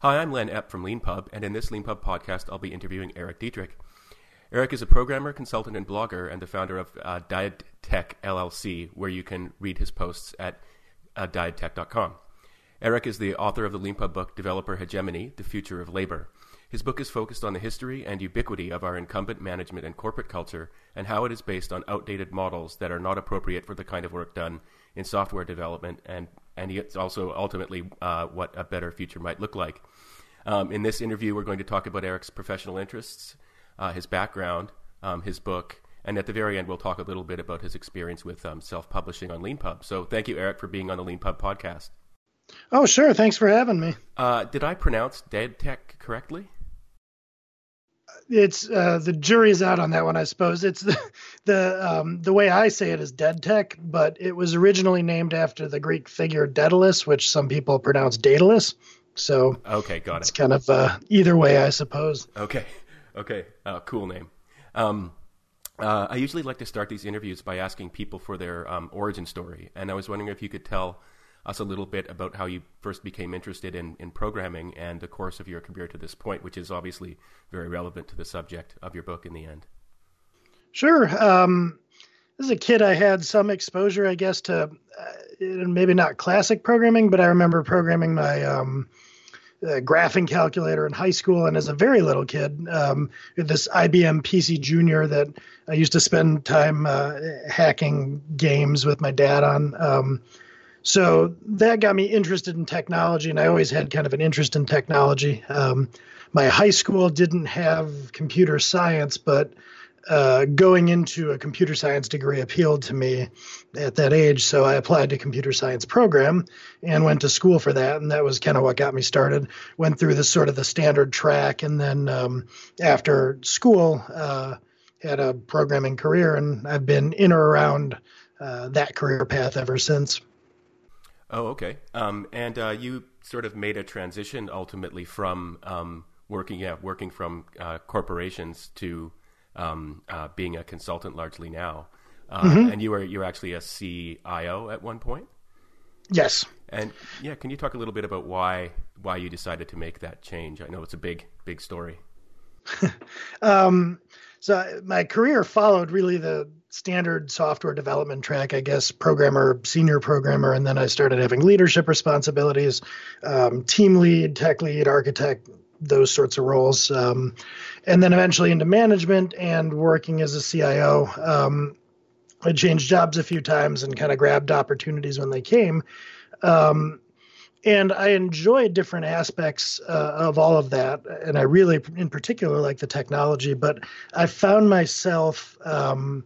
Hi, I'm Len Epp from LeanPub, and in this LeanPub podcast, I'll be interviewing Eric Dietrich. Eric is a programmer, consultant, and blogger, and the founder of uh, Tech LLC, where you can read his posts at uh, daedtech.com. Eric is the author of the LeanPub book Developer Hegemony The Future of Labor. His book is focused on the history and ubiquity of our incumbent management and corporate culture and how it is based on outdated models that are not appropriate for the kind of work done in software development and and it's also ultimately uh, what a better future might look like. Um, in this interview, we're going to talk about Eric's professional interests, uh, his background, um, his book, and at the very end, we'll talk a little bit about his experience with um, self publishing on LeanPub. So thank you, Eric, for being on the LeanPub podcast. Oh, sure. Thanks for having me. Uh, did I pronounce DaedTech correctly? It's uh, the jury's out on that one, I suppose. It's the the um, the way I say it is DaedTech, but it was originally named after the Greek figure Daedalus, which some people pronounce Daedalus. So okay, got it. It's kind of uh, either way, I suppose. Okay, okay, uh, cool name. Um, uh, I usually like to start these interviews by asking people for their um, origin story, and I was wondering if you could tell us a little bit about how you first became interested in, in programming and the course of your career to this point, which is obviously very relevant to the subject of your book in the end. Sure. Um, as a kid, I had some exposure, I guess, to uh, maybe not classic programming, but I remember programming my um, uh, graphing calculator in high school. And as a very little kid, um, this IBM PC Junior that I used to spend time uh, hacking games with my dad on. Um, so that got me interested in technology, and I always had kind of an interest in technology. Um, my high school didn't have computer science, but uh, going into a computer science degree appealed to me at that age. So I applied to computer science program and went to school for that. And that was kind of what got me started. Went through the sort of the standard track. And then um, after school, uh, had a programming career. And I've been in or around uh, that career path ever since. Oh, okay. Um, and uh, you sort of made a transition ultimately from um, working, yeah, working from uh, corporations to um, uh, being a consultant largely now. Uh, mm-hmm. And you were you're actually a CIO at one point. Yes. And yeah, can you talk a little bit about why why you decided to make that change? I know it's a big big story. um, so my career followed really the standard software development track, I guess, programmer, senior programmer, and then I started having leadership responsibilities, um, team lead, tech lead, architect, those sorts of roles, um, and then eventually into management and working as a CIO. Um, I changed jobs a few times and kind of grabbed opportunities when they came. Um, and I enjoy different aspects uh, of all of that, and I really, in particular, like the technology. But I found myself um,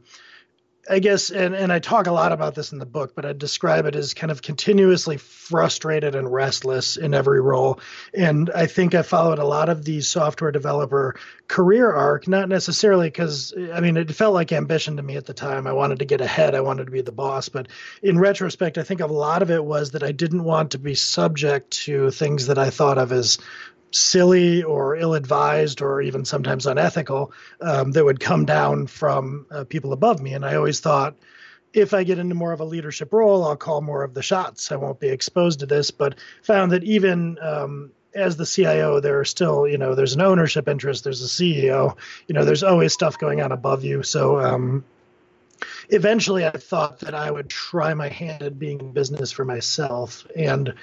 I guess, and, and I talk a lot about this in the book, but I describe it as kind of continuously frustrated and restless in every role. And I think I followed a lot of the software developer career arc, not necessarily because, I mean, it felt like ambition to me at the time. I wanted to get ahead, I wanted to be the boss. But in retrospect, I think a lot of it was that I didn't want to be subject to things that I thought of as silly or ill-advised or even sometimes unethical um, that would come down from uh, people above me. And i always thought if i get into more of a leadership role i'll call more of the shots. I won't be exposed to this but found that even um, as the cio there are still you know there's an ownership interest there's a ceo you know there's always stuff going on above you. So um, eventually I thought that I would try my hand at being in business for myself. And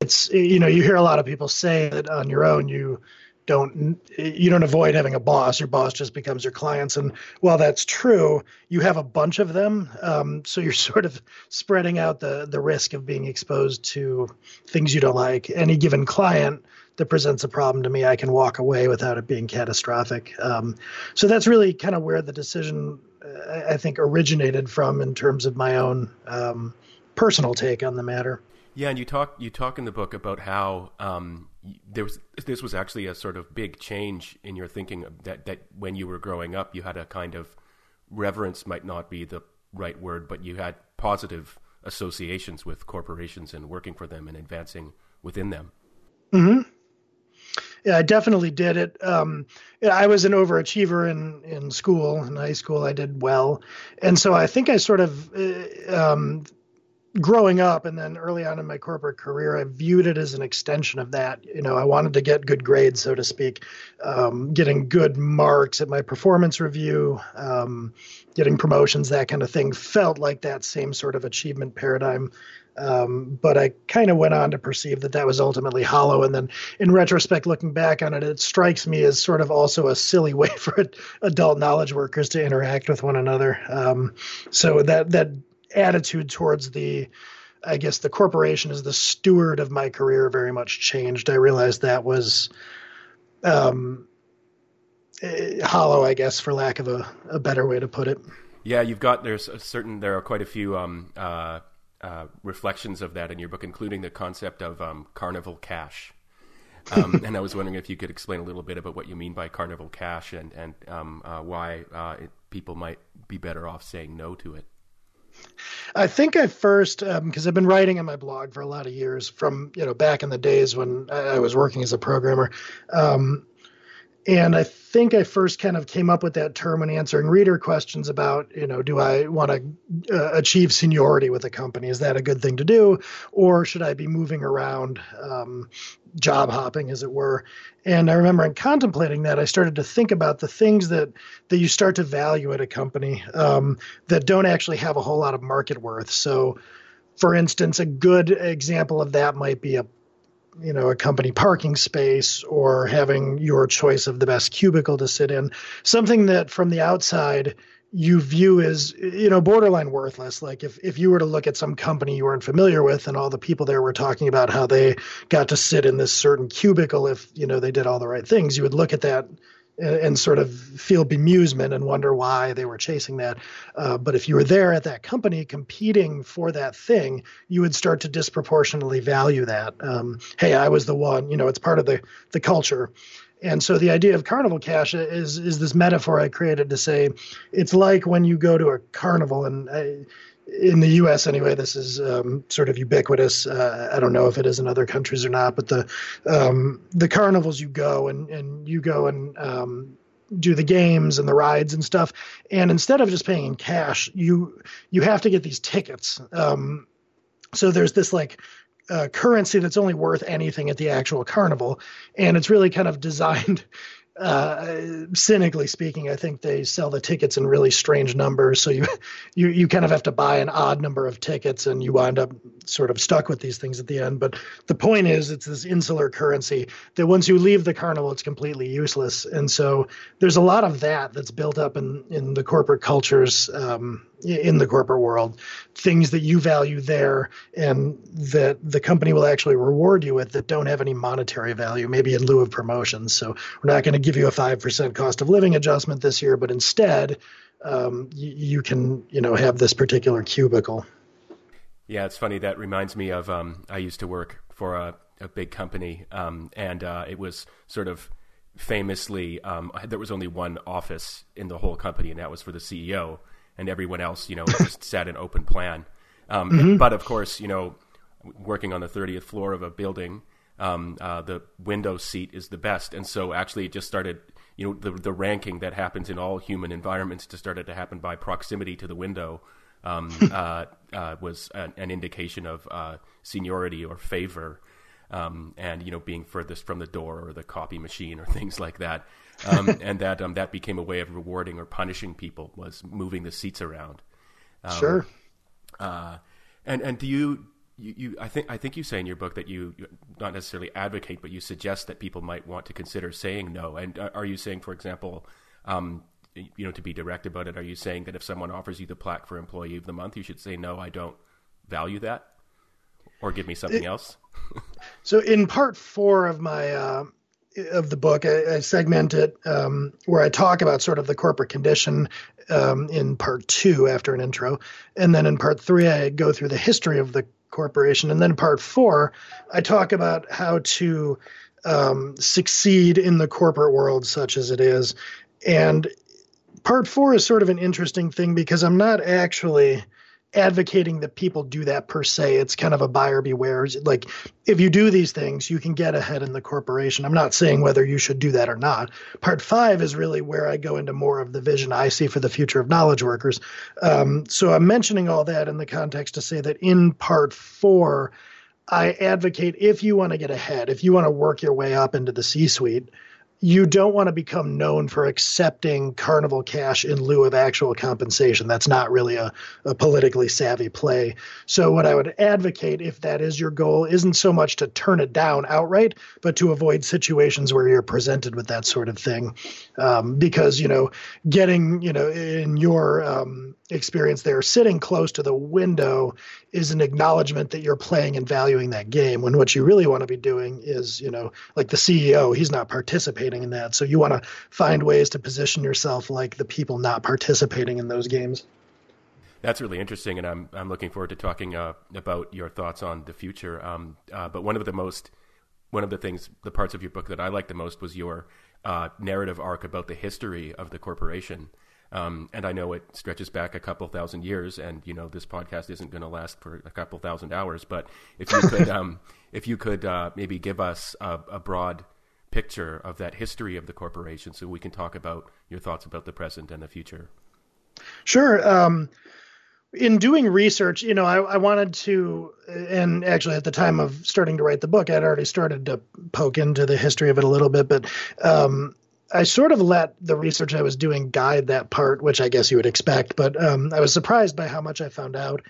it's you know you hear a lot of people say that on your own you don't you don't avoid having a boss. Your boss just becomes your clients. And while that's true you have a bunch of them. Um, so you're sort of spreading out the the risk of being exposed to things you don't like. Any given client that presents a problem to me i can walk away without it being catastrophic. Um, so that's really kind of where the decision i think originated from in terms of my own um, personal take on the matter yeah, and you talk you talk in the book about how um, there was this was actually a sort of big change in your thinking that that when you were growing up, you had a kind of reverence might not be the right word, but you had positive associations with corporations and working for them and advancing within them. Hmm. Yeah, I definitely did it. Um, I was an overachiever in in school in high school. I did well, and so I think I sort of uh, um, growing up and then early on in my corporate career, I viewed it as an extension of that. You know, I wanted to get good grades, so to speak, um, getting good marks at my performance review, um, getting promotions, that kind of thing felt like that same sort of achievement paradigm. Um, but I kind of went on to perceive that that was ultimately hollow. And then in retrospect, looking back on it, it strikes me as sort of also a silly way for adult knowledge workers to interact with one another. Um, so that, that attitude towards the I guess the corporation as the steward of my career very much changed. I realized that was um, eh, hollow, I guess, for lack of a, a, better way to put it. Yeah, you've got there's a certain there are quite a few um, uh, uh, reflections of that in your book, including the concept of um, carnival cash. Um, and I was wondering if you could explain a little bit about what you mean by carnival cash and and um, uh, why uh, it, people might be better off saying no to it. I think I first because um, I've been writing on my blog for a lot of years from you know back in the days when I was working as a programmer. Um, and I think I first kind of came up with that term when answering reader questions about, you know, do I want to uh, achieve seniority with a company? Is that a good thing to do, or should I be moving around, um, job hopping, as it were? And I remember in contemplating that, I started to think about the things that that you start to value at a company um, that don't actually have a whole lot of market worth. So, for instance, a good example of that might be a you know a company parking space or having your choice of the best cubicle to sit in. Something that from the outside you view as you know borderline worthless. Like if, if you were to look at some company you weren't familiar with and all the people there were talking about how they got to sit in this certain cubicle if you know they did all the right things you would look at that and sort of feel bemusement and wonder why they were chasing that. Uh, but if you were there at that company competing for that thing, you would start to disproportionately value that. Um, hey, I was the one. You know, it's part of the the culture. And so the idea of carnival cash is is this metaphor I created to say it's like when you go to a carnival and I, in the U.S. anyway, this is um, sort of ubiquitous. Uh, I don't know if it is in other countries or not, but the um, the carnivals you go and and you go and um, do the games and the rides and stuff, and instead of just paying in cash, you you have to get these tickets. Um, so there's this like uh, currency that's only worth anything at the actual carnival, and it's really kind of designed uh, cynically speaking, I think they sell the tickets in really strange numbers. So you, you, you kind of have to buy an odd number of tickets, and you wind up sort of stuck with these things at the end. But the point is, it's this insular currency that once you leave the carnival, it's completely useless. And so there's a lot of that that's built up in in the corporate cultures um, in the corporate world, things that you value there and that the company will actually reward you with that don't have any monetary value, maybe in lieu of promotions. So we're not going to give you a 5% cost of living adjustment this year, but instead um, you, you, can, you know, have this particular cubicle. Yeah, it's funny. That reminds me of um, I used to work for a, a big company, um, and uh, it was sort of famously um, there was only one office in the whole company, and that was for the CEO and everyone else, you know, just sat in open plan. Um, mm-hmm. But of course, you know, working on the 30th floor of a building, um, uh, the window seat is the best. And so actually it just started, you know, the, the ranking that happens in all human environments just started to happen by proximity to the window um, uh, uh, was an, an, indication of uh, seniority or favor. Um, and you know, being furthest from the door or the copy machine or things like that um, and that um, that became a way of rewarding or punishing people was moving the seats around. Um, sure. Uh, and and do you, you, you I think I think you say in your book that you not necessarily advocate, but you suggest that people might want to consider saying no. And uh, are you saying, for example, um, you know, to be direct about it, are you saying that if someone offers you the plaque for Employee of the Month, you should say no, I don't value that, or give me something it, else? so in part four of my uh, of the book, I, I segment it um, where I talk about sort of the corporate condition um, in part two after an intro, and then in part three I go through the history of the corporation, and then part four I talk about how to um, succeed in the corporate world such as it is, and part four is sort of an interesting thing because I'm not actually advocating that people do that per se. It's kind of a buyer beware. Like if you do these things, you can get ahead in the corporation. I'm not saying whether you should do that or not. Part five is really where I go into more of the vision I see for the future of knowledge workers. Um, so I'm mentioning all that in the context to say that in part four, I advocate if you want to get ahead, if you want to work your way up into the C suite, you don't want to become known for accepting carnival cash in lieu of actual compensation. That's not really a, a, politically savvy play. So, what I would advocate, if that is your goal, isn't so much to turn it down outright, but to avoid situations where you're presented with that sort of thing. Um, because, you know, getting, you know, in your um, experience there, sitting close to the window is an acknowledgement that you're playing and valuing that game when what you really want to be doing is you know like the ceo he's not participating in that. So you want to find ways to position yourself like the people not participating in those games. That's really interesting and i'm i'm looking forward to talking uh, about your thoughts on the future. Um, uh, but one of the most one of the things the parts of your book that i liked the most was your uh, narrative arc about the history of the corporation. Um, and I know it stretches back a couple thousand years, and you know this podcast isn't going to last for a couple thousand hours. But if you could, um, if you could uh, maybe give us a, a, broad picture of that history of the corporation, so we can talk about your thoughts about the present and the future. Sure. Um, in doing research, you know, I, I, wanted to, and actually at the time of starting to write the book, I'd already started to poke into the history of it a little bit, but um, I sort of let the research I was doing guide that part, which I guess you would expect, but um, I was surprised by how much I found out.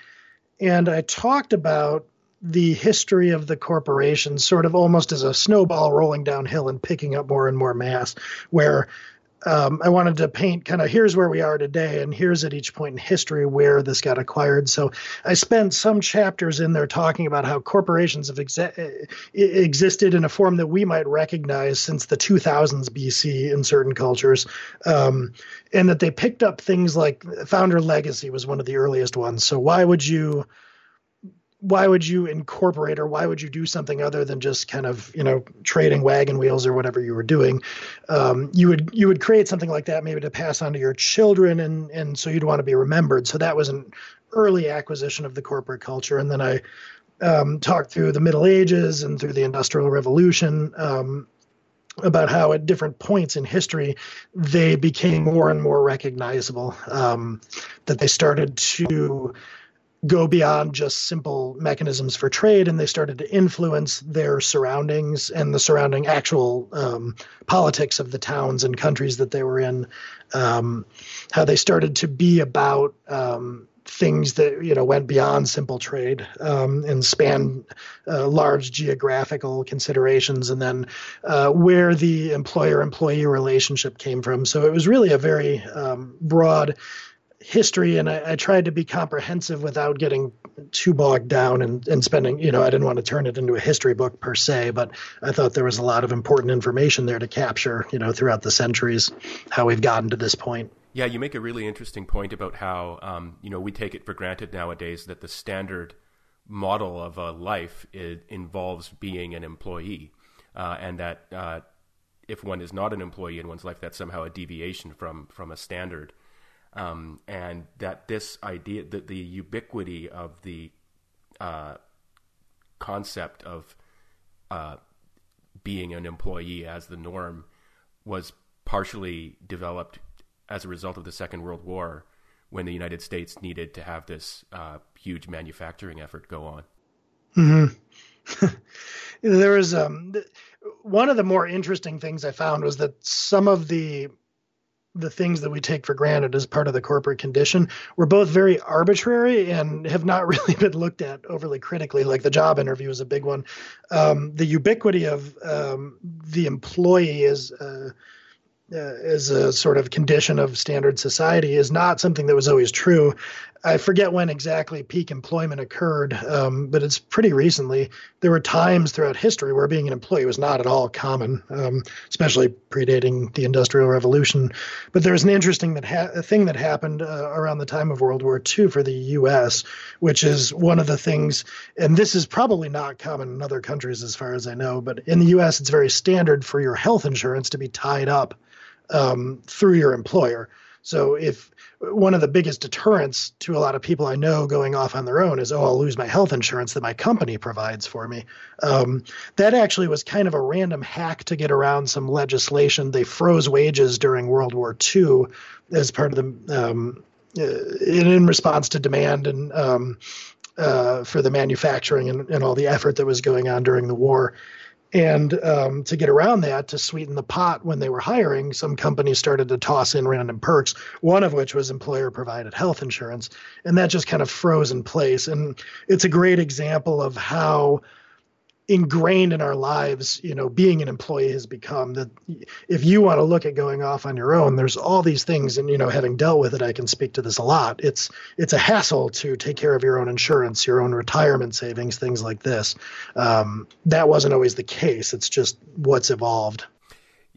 And I talked about the history of the corporation sort of almost as a snowball rolling downhill and picking up more and more mass, where um, I wanted to paint kind of here's where we are today, and here's at each point in history where this got acquired. So I spent some chapters in there talking about how corporations have existed in a form that we might recognize since the 2000s BC in certain cultures, um, and that they picked up things like founder legacy was one of the earliest ones. So why would you why would you incorporate or why would you do something other than just kind of you know trading wagon wheels or whatever you were doing? Um, you would you would create something like that maybe to pass on to your children and and so you'd want to be remembered. So that was an early acquisition of the corporate culture. And then i um, talked through the middle ages and through the industrial revolution um, about how at different points in history they became more and more recognizable um, that they started to go beyond just simple mechanisms for trade and they started to influence their surroundings and the surrounding actual um, politics of the towns and countries that they were in um, how they started to be about um, things that you know went beyond simple trade um, and span uh, large geographical considerations, and then uh, where the employer-employee relationship came from. So it was really a very um, broad history and I, I, tried to be comprehensive without getting too bogged down and, and spending you know i didn't want to turn it into a history book per se but i thought there was a lot of important information there to capture you know throughout the centuries how we've gotten to this point. Yeah you make a really interesting point about how um, you know we take it for granted nowadays that the standard model of a life involves being an employee uh, and that uh, if one is not an employee in one's life that's somehow a deviation from from a standard um, and that this idea, that the ubiquity of the uh, concept of uh, being an employee as the norm was partially developed as a result of the Second World War when the United States needed to have this uh, huge manufacturing effort go on. Mm-hmm. there was um, one of the more interesting things I found was that some of the the things that we take for granted as part of the corporate condition were both very arbitrary and have not really been looked at overly critically. Like the job interview is a big one. Um, the ubiquity of um, the employee is. Uh, as a sort of condition of standard society is not something that was always true. I forget when exactly peak employment occurred, um, but it's pretty recently. There were times throughout history where being an employee was not at all common, um, especially predating the Industrial Revolution. But there's an interesting that ha- thing that happened uh, around the time of World War II for the U.S., which is one of the things, and this is probably not common in other countries as far as I know, but in the U.S., it's very standard for your health insurance to be tied up um, through your employer. So if one of the biggest deterrents to a lot of people I know going off on their own is, oh, I'll lose my health insurance that my company provides for me. Um, that actually was kind of a random hack to get around some legislation. They froze wages during World War II as part of the um, uh, in, response to demand and um, uh, for the manufacturing and, and all the effort that was going on during the war. And um, to get around that, to sweeten the pot when they were hiring, some companies started to toss in random perks, one of which was employer provided health insurance. And that just kind of froze in place. And it's a great example of how ingrained in our lives, you know, being an employee has become that if you want to look at going off on your own, there's all these things and you know, having dealt with it, I can speak to this a lot. It's it's a hassle to take care of your own insurance, your own retirement savings, things like this. Um, that wasn't always the case. It's just what's evolved.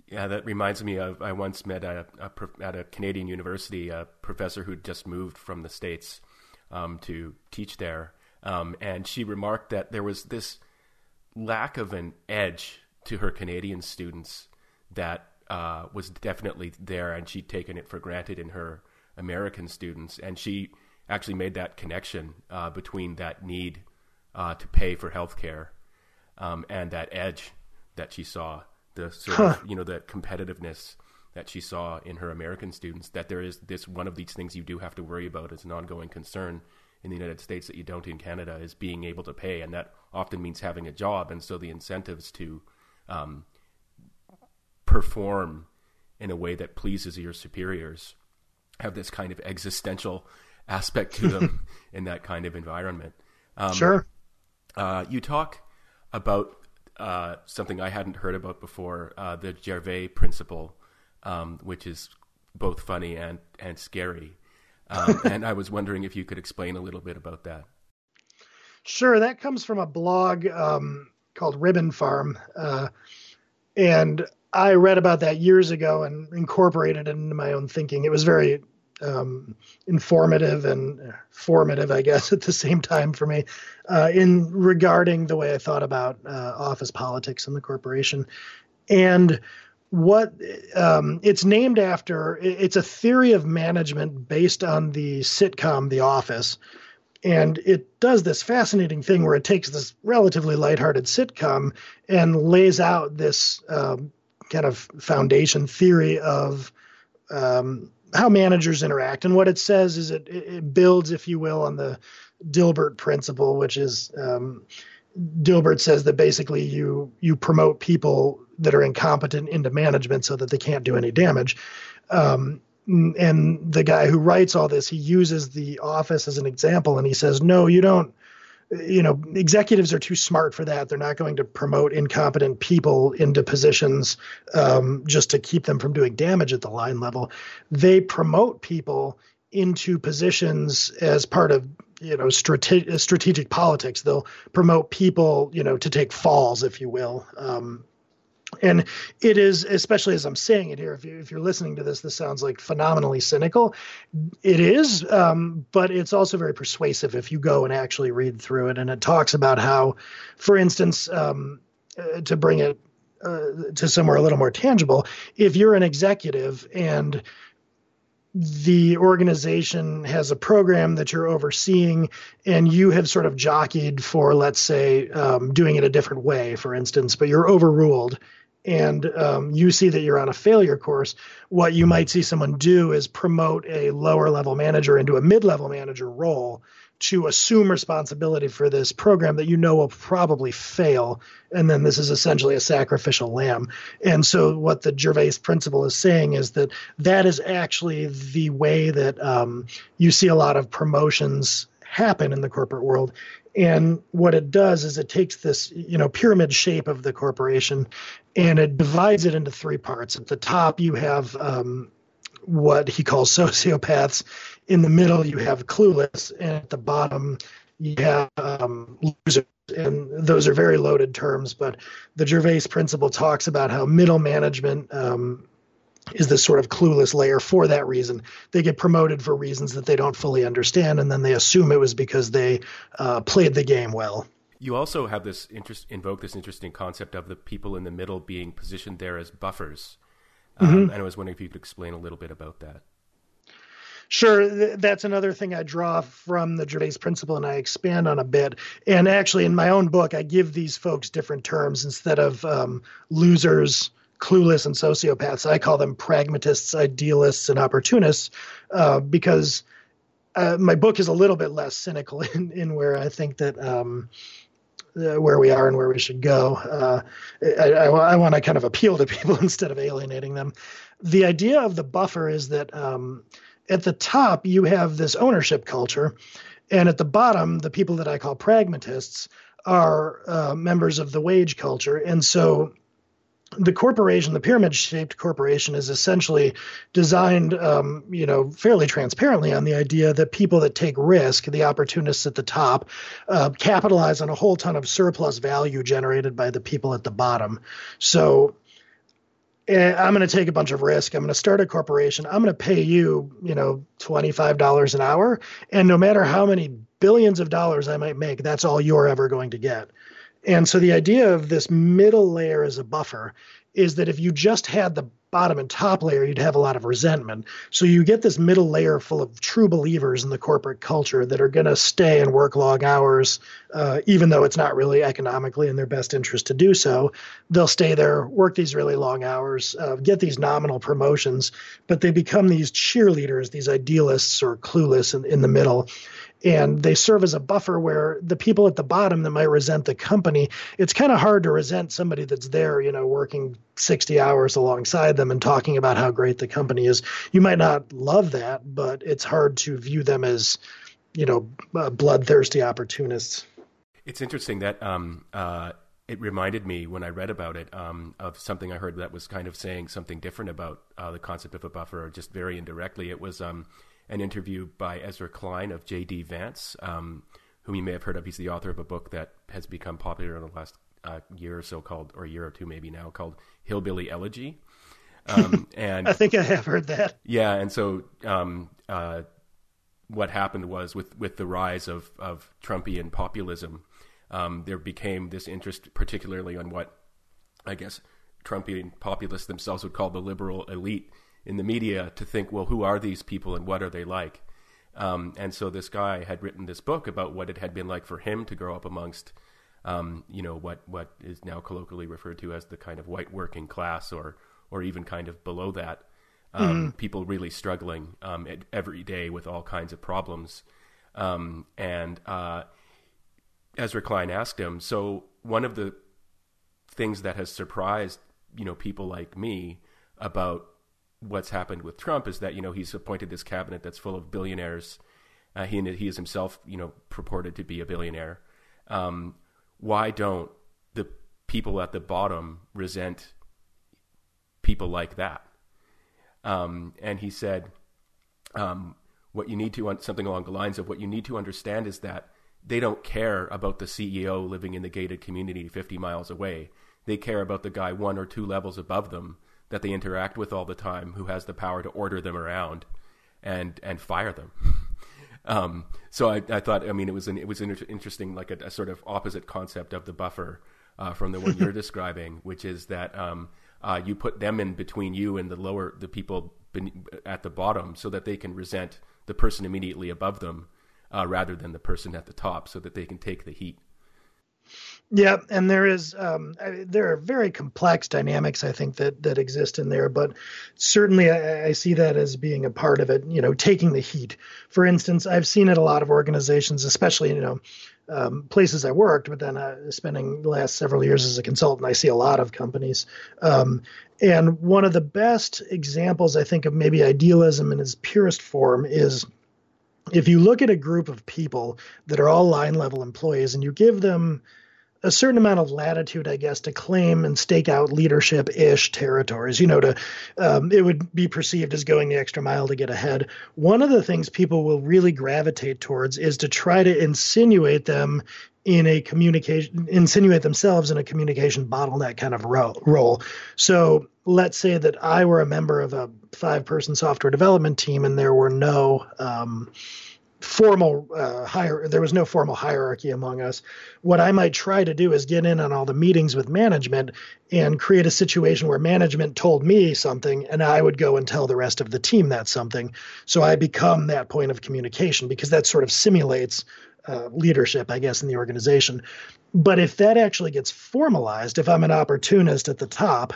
Yeah, that reminds me of I once met a, a at a Canadian university a professor who just moved from the states um, to teach there, um, and she remarked that there was this lack of an edge to her Canadian students that uh, was definitely there, and she'd taken it for granted in her American students. And she actually made that connection uh, between that need uh, to pay for health care um, and that edge that she saw, the sort huh. of, you know, the competitiveness that she saw in her American students, that there is this one of these things you do have to worry about as an ongoing concern in the United States that you don't in Canada is being able to pay, and that often means having a job, and so the incentives to um, perform in a way that pleases your superiors have this kind of existential aspect to them in that kind of environment. Um, sure. Uh, you talk about uh, something I hadn't heard about before, uh, the Gervais principle, um, which is both funny and, and scary. Um, and I was wondering if you could explain a little bit about that. Sure, that comes from a blog um, called Ribbon Farm, uh, and I read about that years ago and incorporated it into my own thinking. It was very um, informative and formative, I guess, at the same time for me, uh, in regarding the way I thought about uh, office politics in the corporation. And what um, it's named after it's a theory of management based on the sitcom the office. And it does this fascinating thing where it takes this relatively lighthearted sitcom and lays out this um, kind of foundation theory of um, how managers interact. And what it says is it, it builds if you will on the dilbert principle which is um, dilbert says that basically you you promote people that are incompetent into management so that they can't do any damage. Um, and the guy who writes all this, he uses the office as an example, and he says, "No, you don't." You know, executives are too smart for that. They're not going to promote incompetent people into positions um, just to keep them from doing damage at the line level. They promote people into positions as part of you know strate- strategic politics. They'll promote people, you know, to take falls, if you will, um, and it is especially as i'm saying it here if, you, if you're listening to this this sounds like phenomenally cynical. It is um, but it's also very persuasive if you go and actually read through it. And it talks about how for instance um, uh, to bring it uh, to somewhere a little more tangible if you're an executive and the organization has a program that you're overseeing and you have sort of jockeyed for let's say um, doing it a different way for instance but you're overruled and um, you see that you're on a failure course, what you might see someone do is promote a lower level manager into a mid level manager role to assume responsibility for this program that you know will probably fail. And then this is essentially a sacrificial lamb. And so, what the Gervais principle is saying is that that is actually the way that um, you see a lot of promotions happen in the corporate world and what it does is it takes this you know pyramid shape of the corporation and it divides it into three parts. At the top you have um, what he calls sociopaths. In the middle you have clueless. And at the bottom you have um, losers. And those are very loaded terms but the gervais principle talks about how middle management um, is this sort of clueless layer for that reason. They get promoted for reasons that they don't fully understand, and then they assume it was because they uh, played the game well. You also have this interest, invoke this interesting concept of the people in the middle being positioned there as buffers. Um, mm-hmm. And I was wondering if you could explain a little bit about that. Sure, that's another thing I draw from the Gervais principle and I expand on a bit. And actually, in my own book, I give these folks different terms instead of um, losers, clueless, and sociopaths. I call them pragmatists, idealists, and opportunists uh, because uh, my book is a little bit less cynical in, in where I think that. Um, uh, where we are and where we should go. Uh, I, I, I want to kind of appeal to people instead of alienating them. The idea of the buffer is that um, at the top you have this ownership culture, and at the bottom, the people that I call pragmatists are uh, members of the wage culture, and so the corporation, the pyramid-shaped corporation, is essentially designed, um, you know, fairly transparently on the idea that people that take risk, the opportunists at the top, uh, capitalize on a whole ton of surplus value generated by the people at the bottom. So Eh, I'm going to take a bunch of risk. I'm going to start a corporation. I'm going to pay you, you know, $25 an hour. And no matter how many billions of dollars I might make, that's all you're ever going to get. And so the idea of this middle layer as a buffer is that if you just had the bottom and top layer, you'd have a lot of resentment. So you get this middle layer full of true believers in the corporate culture that are going to stay and work long hours, uh, even though it's not really economically in their best interest to do so. They'll stay there, work these really long hours, uh, get these nominal promotions, but they become these cheerleaders, these idealists or clueless in, in the middle and they serve as a buffer where the people at the bottom that might resent the company it's kind of hard to resent somebody that's there you know working 60 hours alongside them and talking about how great the company is. You might not love that but it's hard to view them as you know uh, bloodthirsty opportunists. It's interesting that um, uh, it reminded me when I read about it um, of something I heard that was kind of saying something different about uh, the concept of a buffer, or just very indirectly. It was um, an interview by Ezra Klein of J.D. Vance, um, whom you may have heard of. He's the author of a book that has become popular in the last uh, year or so, called or a year or two maybe now, called Hillbilly Elegy. Um, and I think I have heard that. Yeah, and so um, uh, what happened was with with the rise of of Trumpian populism, um, there became this interest, particularly on what I guess Trumpian populists themselves would call the liberal elite in the media to think, well, who are these people and what are they like? Um, and so this guy had written this book about what it had been like for him to grow up amongst, um, you know, what what is now colloquially referred to as the kind of white working class, or or even kind of below that, um, mm-hmm. people really struggling um, every day with all kinds of problems. Um, and uh, Ezra Klein asked him, so one of the things that has surprised you know people like me about what's happened with Trump is that you know he's appointed this cabinet that's full of billionaires. Uh, he he is himself you know purported to be a billionaire. Um, why don't the people at the bottom resent people like that? Um, and he said, um, what you need to something along the lines of what you need to understand is that they don't care about the CEO living in the gated community 50 miles away. They care about the guy one or two levels above them that they interact with all the time who has the power to order them around and and fire them. um, so I, I, thought, I mean, it was an, it was an interesting, like a, a, sort of opposite concept of the buffer uh, from the one you're describing, which is that um, uh, you put them in between you and the lower the people at the bottom, so that they can resent the person immediately above them uh, rather than the person at the top, so that they can take the heat. Yeah, and there is um, there are very complex dynamics I think that that exist in there, but certainly I, I, see that as being a part of it. You know, taking the heat. For instance, I've seen at a lot of organizations, especially you know um, places I worked, but then uh, spending the last several years as a consultant, I see a lot of companies. Um, and one of the best examples I think of maybe idealism in its purest form is if you look at a group of people that are all line level employees and you give them a certain amount of latitude, I guess, to claim and stake out leadership ish territories. You know, to um, it would be perceived as going the extra mile to get ahead. One of the things people will really gravitate towards is to try to insinuate them in a communication, insinuate themselves in a communication bottleneck kind of role. So let's say that I were a member of a five person software development team and there were no um, formal uh, there was no formal hierarchy among us what i might try to do is get in on all the meetings with management and create a situation where management told me something and i would go and tell the rest of the team that something so i become that point of communication because that sort of simulates uh, leadership i guess in the organization but if that actually gets formalized if i'm an opportunist at the top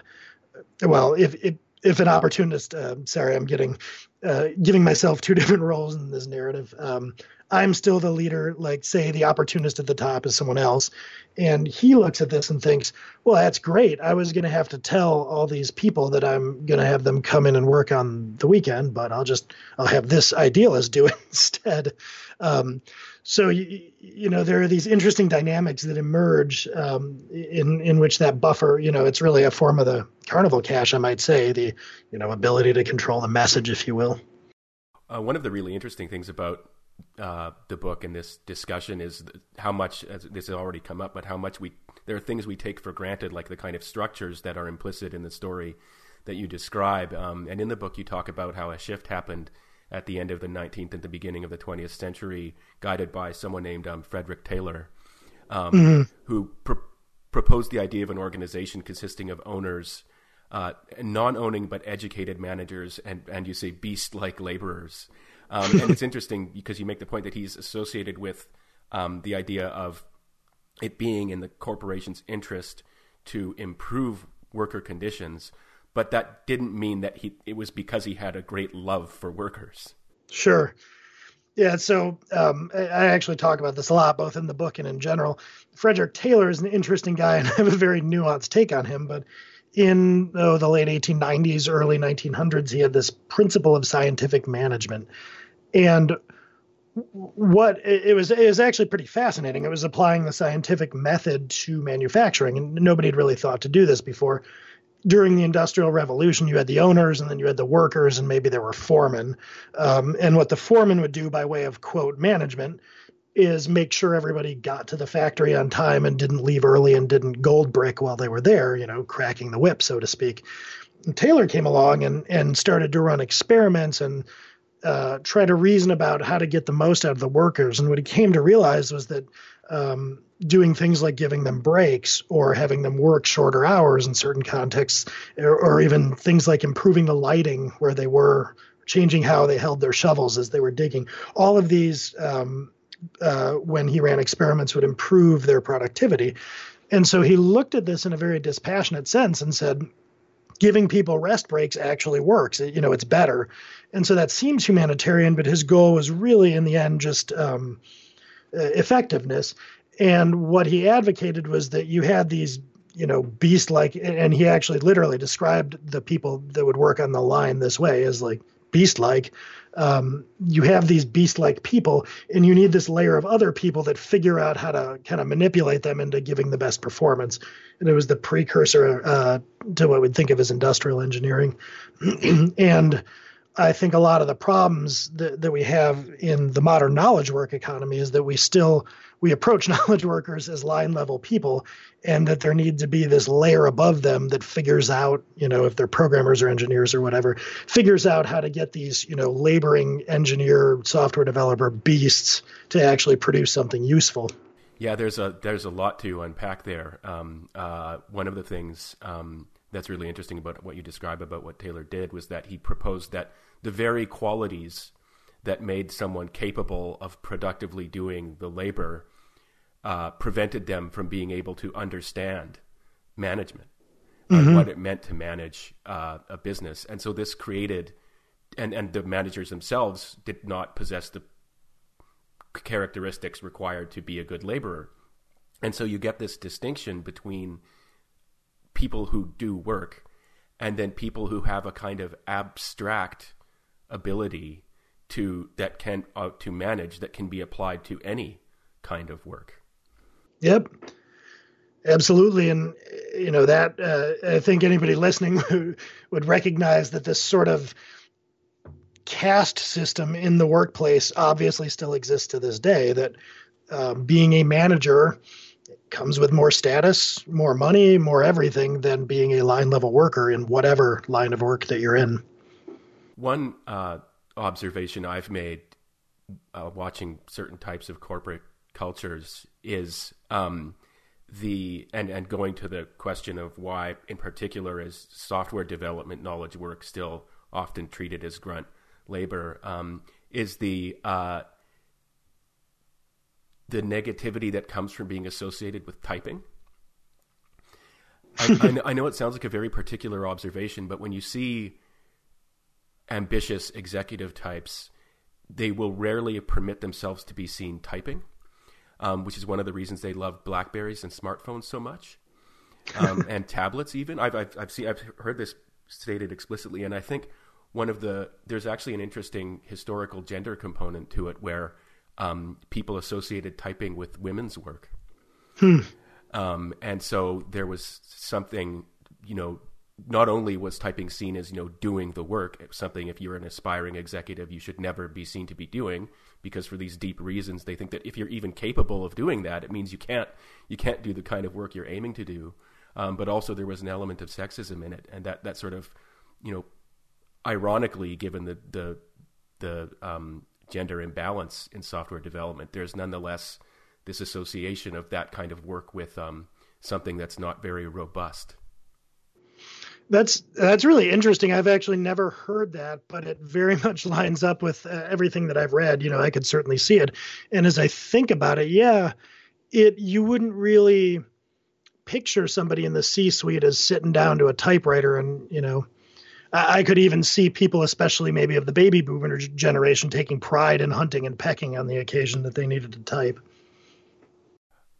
well if, if if an opportunist, uh, sorry, I'm getting uh, giving myself two different roles in this narrative. Um, I'm still the leader, like say the opportunist at the top is someone else, and he looks at this and thinks, "Well, that's great. I was going to have to tell all these people that I'm going to have them come in and work on the weekend, but I'll just I'll have this idealist do it instead." Um, so you, you know there are these interesting dynamics that emerge um, in in which that buffer you know it's really a form of the carnival cash i might say the you know ability to control the message if you will. Uh, one of the really interesting things about uh, the book and this discussion is how much this has already come up but how much we there are things we take for granted like the kind of structures that are implicit in the story that you describe. Um, and in the book you talk about how a shift happened at the end of the 19th and the beginning of the 20th century, guided by someone named um, Frederick Taylor, um, mm-hmm. who pr- proposed the idea of an organization consisting of owners, uh, non-owning but educated managers, and and you say beast-like laborers. Um, and it's interesting because you make the point that he's associated with um, the idea of it being in the corporation's interest to improve worker conditions but that didn't mean that he it was because he had a great love for workers. Sure. Yeah, so um, I actually talk about this a lot, both in the book and in general. Frederick Taylor is an interesting guy, and I have a very nuanced take on him. But in oh, the late 1890s, early 1900s, he had this principle of scientific management, and what it was it was actually pretty fascinating. It was applying the scientific method to manufacturing, and nobody had really thought to do this before during the Industrial Revolution, you had the owners and then you had the workers, and maybe there were foremen. Um, and what the foreman would do by way of quote management is make sure everybody got to the factory on time and didn't leave early and didn't gold brick while they were there, you know, cracking the whip, so to speak. And Taylor came along and, and started to run experiments and uh, try to reason about how to get the most out of the workers. And what he came to realize was that um, doing things like giving them breaks or having them work shorter hours in certain contexts, or, or, even things like improving the lighting where they were, changing how they held their shovels as they were digging. All of these, um, uh, when he ran experiments, would improve their productivity. And so he looked at this in a very dispassionate sense and said, giving people rest breaks actually works. you know, it's better. And so that seems humanitarian, but his goal was really, in the end, just um, effectiveness. And what he advocated was that you had these, you know, beast like, and he actually literally described the people that would work on the line this way as like beast like. Um, you have these beast like people, and you need this layer of other people that figure out how to kind of manipulate them into giving the best performance. And it was the precursor uh, to what we'd think of as industrial engineering. and I think a lot of the problems that, that we have in the modern knowledge work economy is that we still we approach knowledge workers as line level people and that there needs to be this layer above them that figures out you know if they're programmers or engineers or whatever figures out how to get these you know laboring engineer software developer beasts to actually produce something useful. Yeah there's a there's a lot to unpack there. Um, uh, one of the things um, that's really interesting about what you describe about what Taylor did was that he proposed that the very qualities that made someone capable of productively doing the labor uh, prevented them from being able to understand management, uh, mm-hmm. what it meant to manage uh, a business, and so this created, and and the managers themselves did not possess the characteristics required to be a good laborer, and so you get this distinction between people who do work and then people who have a kind of abstract ability to that can uh, to manage that can be applied to any kind of work. Yep. Absolutely, and you know that uh, I think anybody listening would recognize that this sort of caste system in the workplace obviously still exists to this day. That um, being a manager comes with more status, more money, more everything than being a line level worker in whatever line of work that you're in. One uh, observation I've made uh, watching certain types of corporate cultures is um, the and and going to the question of why, in particular, is software development knowledge work still often treated as grunt labor? Um, is the uh, the negativity that comes from being associated with typing. I, I, know it sounds like a very particular observation, but when you see ambitious executive types, they will rarely permit themselves to be seen typing um, which is one of the reasons they love Blackberries and smartphones so much, um, and tablets. Even I've, I've I've seen I've heard this stated explicitly, and I think one of the there's actually an interesting historical gender component to it where um, people associated typing with women's work. Hmm. Um, and so there was something, you know, not only was typing seen as, you know, doing the work, something if you're an aspiring executive, you should never be seen to be doing, because for these deep reasons they think that if you're even capable of doing that it means you can't you can't do the kind of work you're aiming to do. Um, but also there was an element of sexism in it and that that sort of you know ironically given the the the um, gender imbalance in software development there's nonetheless this association of that kind of work with um, something that's not very robust that's that's really interesting. I've actually never heard that, but it very much lines up with uh, everything that I've read. You know, I could certainly see it. And as I think about it, yeah, it you wouldn't really picture somebody in the C-suite as sitting down to a typewriter and you know. I could even see people, especially maybe of the baby boomer generation, taking pride in hunting and pecking on the occasion that they needed to type.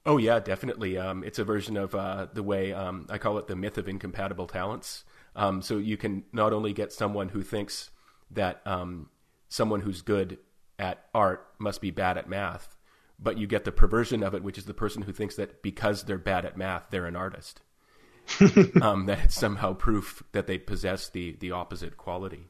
Oh yeah, definitely. Um, it's a version of uh, the way um, I call it the myth of incompatible talents. Um, so you can not only get someone who thinks that um, someone who's good at art must be bad at math, but you get the perversion of it, which is the person who thinks that because they're bad at math, they're an artist. Um, that it's somehow proof that they possess the the opposite quality.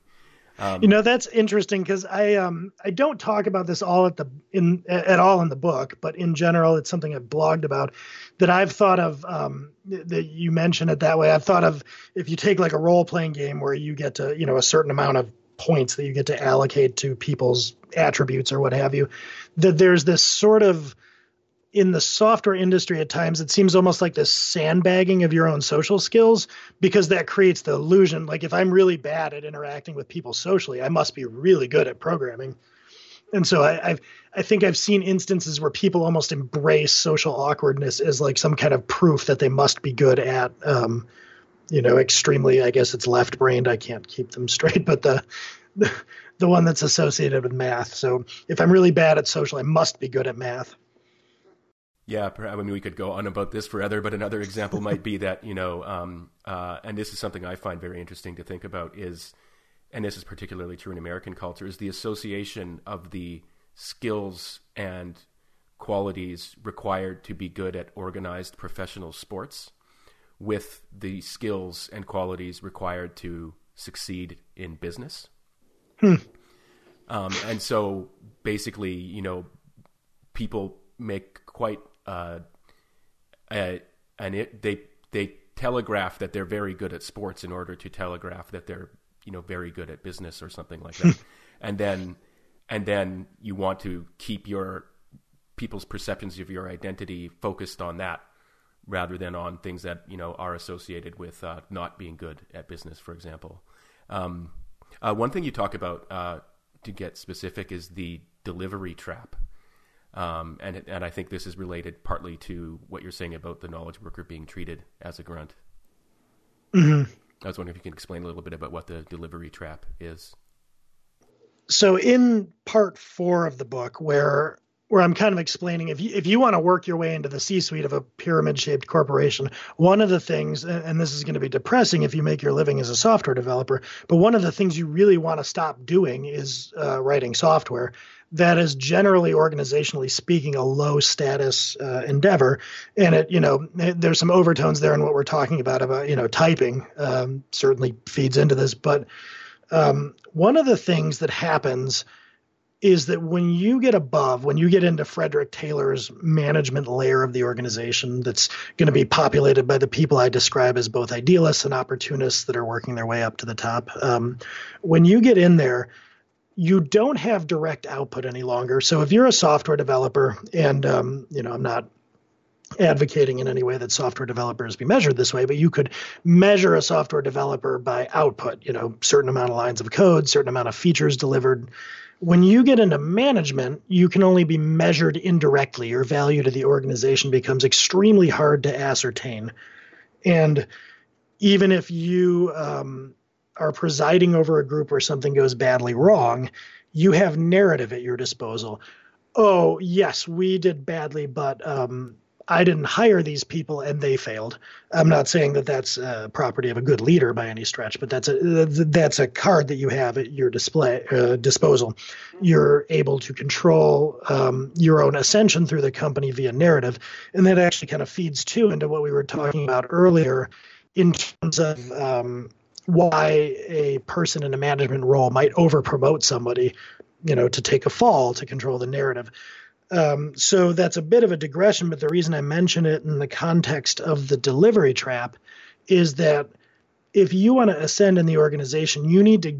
Um, you know that's interesting because I um I don't talk about this all at the in at all in the book, but in general it's something I've blogged about that I've thought of um that you mention it that way. I've thought of if you take like a role playing game where you get to you know a certain amount of points that you get to allocate to people's attributes or what have you, that there's this sort of in the software industry at times it seems almost like this sandbagging of your own social skills because that creates the illusion like if i'm really bad at interacting with people socially i must be really good at programming and so I, have I think I've seen instances where people almost embrace social awkwardness as like some kind of proof that they must be good at, um, you know, extremely. I guess it's left brained. I can't keep them straight, but the, the the one that's associated with math. So if I'm really bad at social, I must be good at math. Yeah, I mean, we could go on about this forever, but another example might be that, you know, um, uh, and this is something I find very interesting to think about is, and this is particularly true in American culture, is the association of the skills and qualities required to be good at organized professional sports with the skills and qualities required to succeed in business. Hmm. Um, and so basically, you know, people make quite uh, uh, and it they they telegraph that they're very good at sports in order to telegraph that they're you know very good at business or something like that, and then and then you want to keep your people's perceptions of your identity focused on that rather than on things that you know are associated with uh, not being good at business, for example. Um, uh, one thing you talk about uh, to get specific is the delivery trap. Um, and and I think this is related partly to what you're saying about the knowledge worker being treated as a grunt. Mm-hmm. I was wondering if you can explain a little bit about what the delivery trap is. So in part four of the book, where where I'm kind of explaining if you if you want to work your way into the C-suite of a pyramid-shaped corporation, one of the things, and this is going to be depressing if you make your living as a software developer, but one of the things you really want to stop doing is uh, writing software that is generally organizationally speaking a low status uh, endeavor and it you know there's some overtones there in what we're talking about about you know typing um, certainly feeds into this but um, one of the things that happens is that when you get above, when you get into Frederick Taylor's management layer of the organization, that's going to be populated by the people I describe as both idealists and opportunists that are working their way up to the top. Um, when you get in there, you don't have direct output any longer. So if you're a software developer, and um, you know, I'm not advocating in any way that software developers be measured this way, but you could measure a software developer by output, you know, certain amount of lines of code, certain amount of features delivered. When you get into management, you can only be measured indirectly. Your value to the organization becomes extremely hard to ascertain. And even if you um, are presiding over a group where something goes badly wrong, you have narrative at your disposal. Oh, yes, we did badly, but um, I didn't hire these people and they failed. I'm not saying that that's a property of a good leader by any stretch, but that's a that's a card that you have at your display uh, disposal. You're able to control um, your own ascension through the company via narrative, and that actually kind of feeds too into what we were talking about earlier in terms of um, why a person in a management role might over promote somebody, you know, to take a fall to control the narrative. Um, so that's a bit of a digression, but the reason I mention it in the context of the delivery trap is that if you want to ascend in the organization, you need to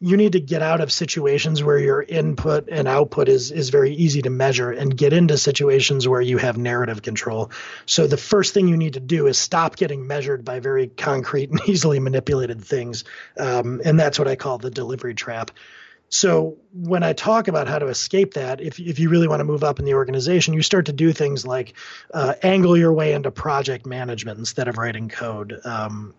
you need to get out of situations where your input and output is is very easy to measure and get into situations where you have narrative control. So the first thing you need to do is stop getting measured by very concrete and easily manipulated things, um, and that's what I call the delivery trap. So when I talk about how to escape that, if if you really want to move up in the organization, you start to do things like uh, angle your way into project management instead of writing code. Um,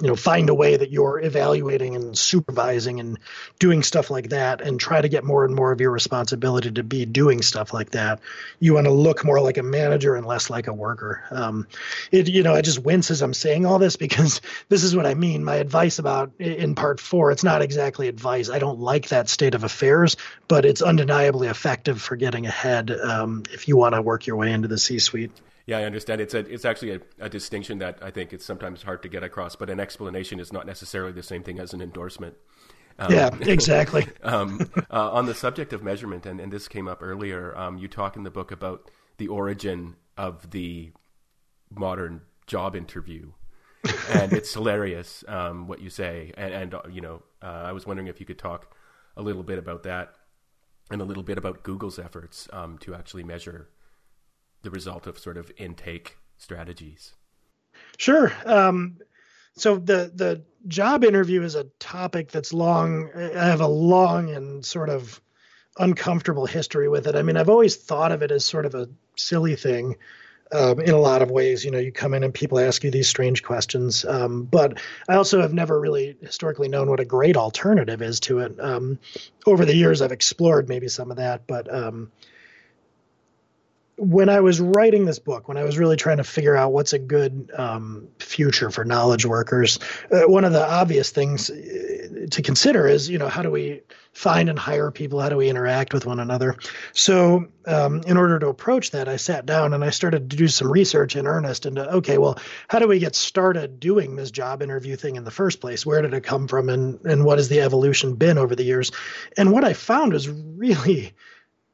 you know find a way that you're evaluating and supervising and doing stuff like that and try to get more and more of your responsibility to be doing stuff like that you want to look more like a manager and less like a worker. Um, it you know i just wince as i'm saying all this because this is what i mean. My advice about in part four it's not exactly advice. I don't like that state of affairs but it's undeniably effective for getting ahead um, if you want to work your way into the c suite yeah, I understand. It's a it's actually a, a, distinction that I think it's sometimes hard to get across. But an explanation is not necessarily the same thing as an endorsement. Um, yeah, exactly. um, uh, on the subject of measurement, and, and this came up earlier, um, you talk in the book about the origin of the modern job interview, and it's hilarious um, what you say. And, and uh, you know, uh, I was wondering if you could talk a little bit about that, and a little bit about Google's efforts um, to actually measure the result of sort of intake strategies? Sure. Um, so the the job interview is a topic that's long. I have a long and sort of uncomfortable history with it. I mean, I've always thought of it as sort of a silly thing. Um, in a lot of ways, you know, you come in and people ask you these strange questions. Um, but I also have never really historically known what a great alternative is to it. Um, over the years, I've explored maybe some of that, but um, when I was writing this book, when I was really trying to figure out what's a good um, future for knowledge workers, uh, one of the obvious things uh, to consider is, you know, how do we find and hire people? How do we interact with one another? So, um, in order to approach that, I sat down and I started to do some research in earnest into, okay, well, how do we get started doing this job interview thing in the first place? Where did it come from, and and what has the evolution been over the years? And what I found was really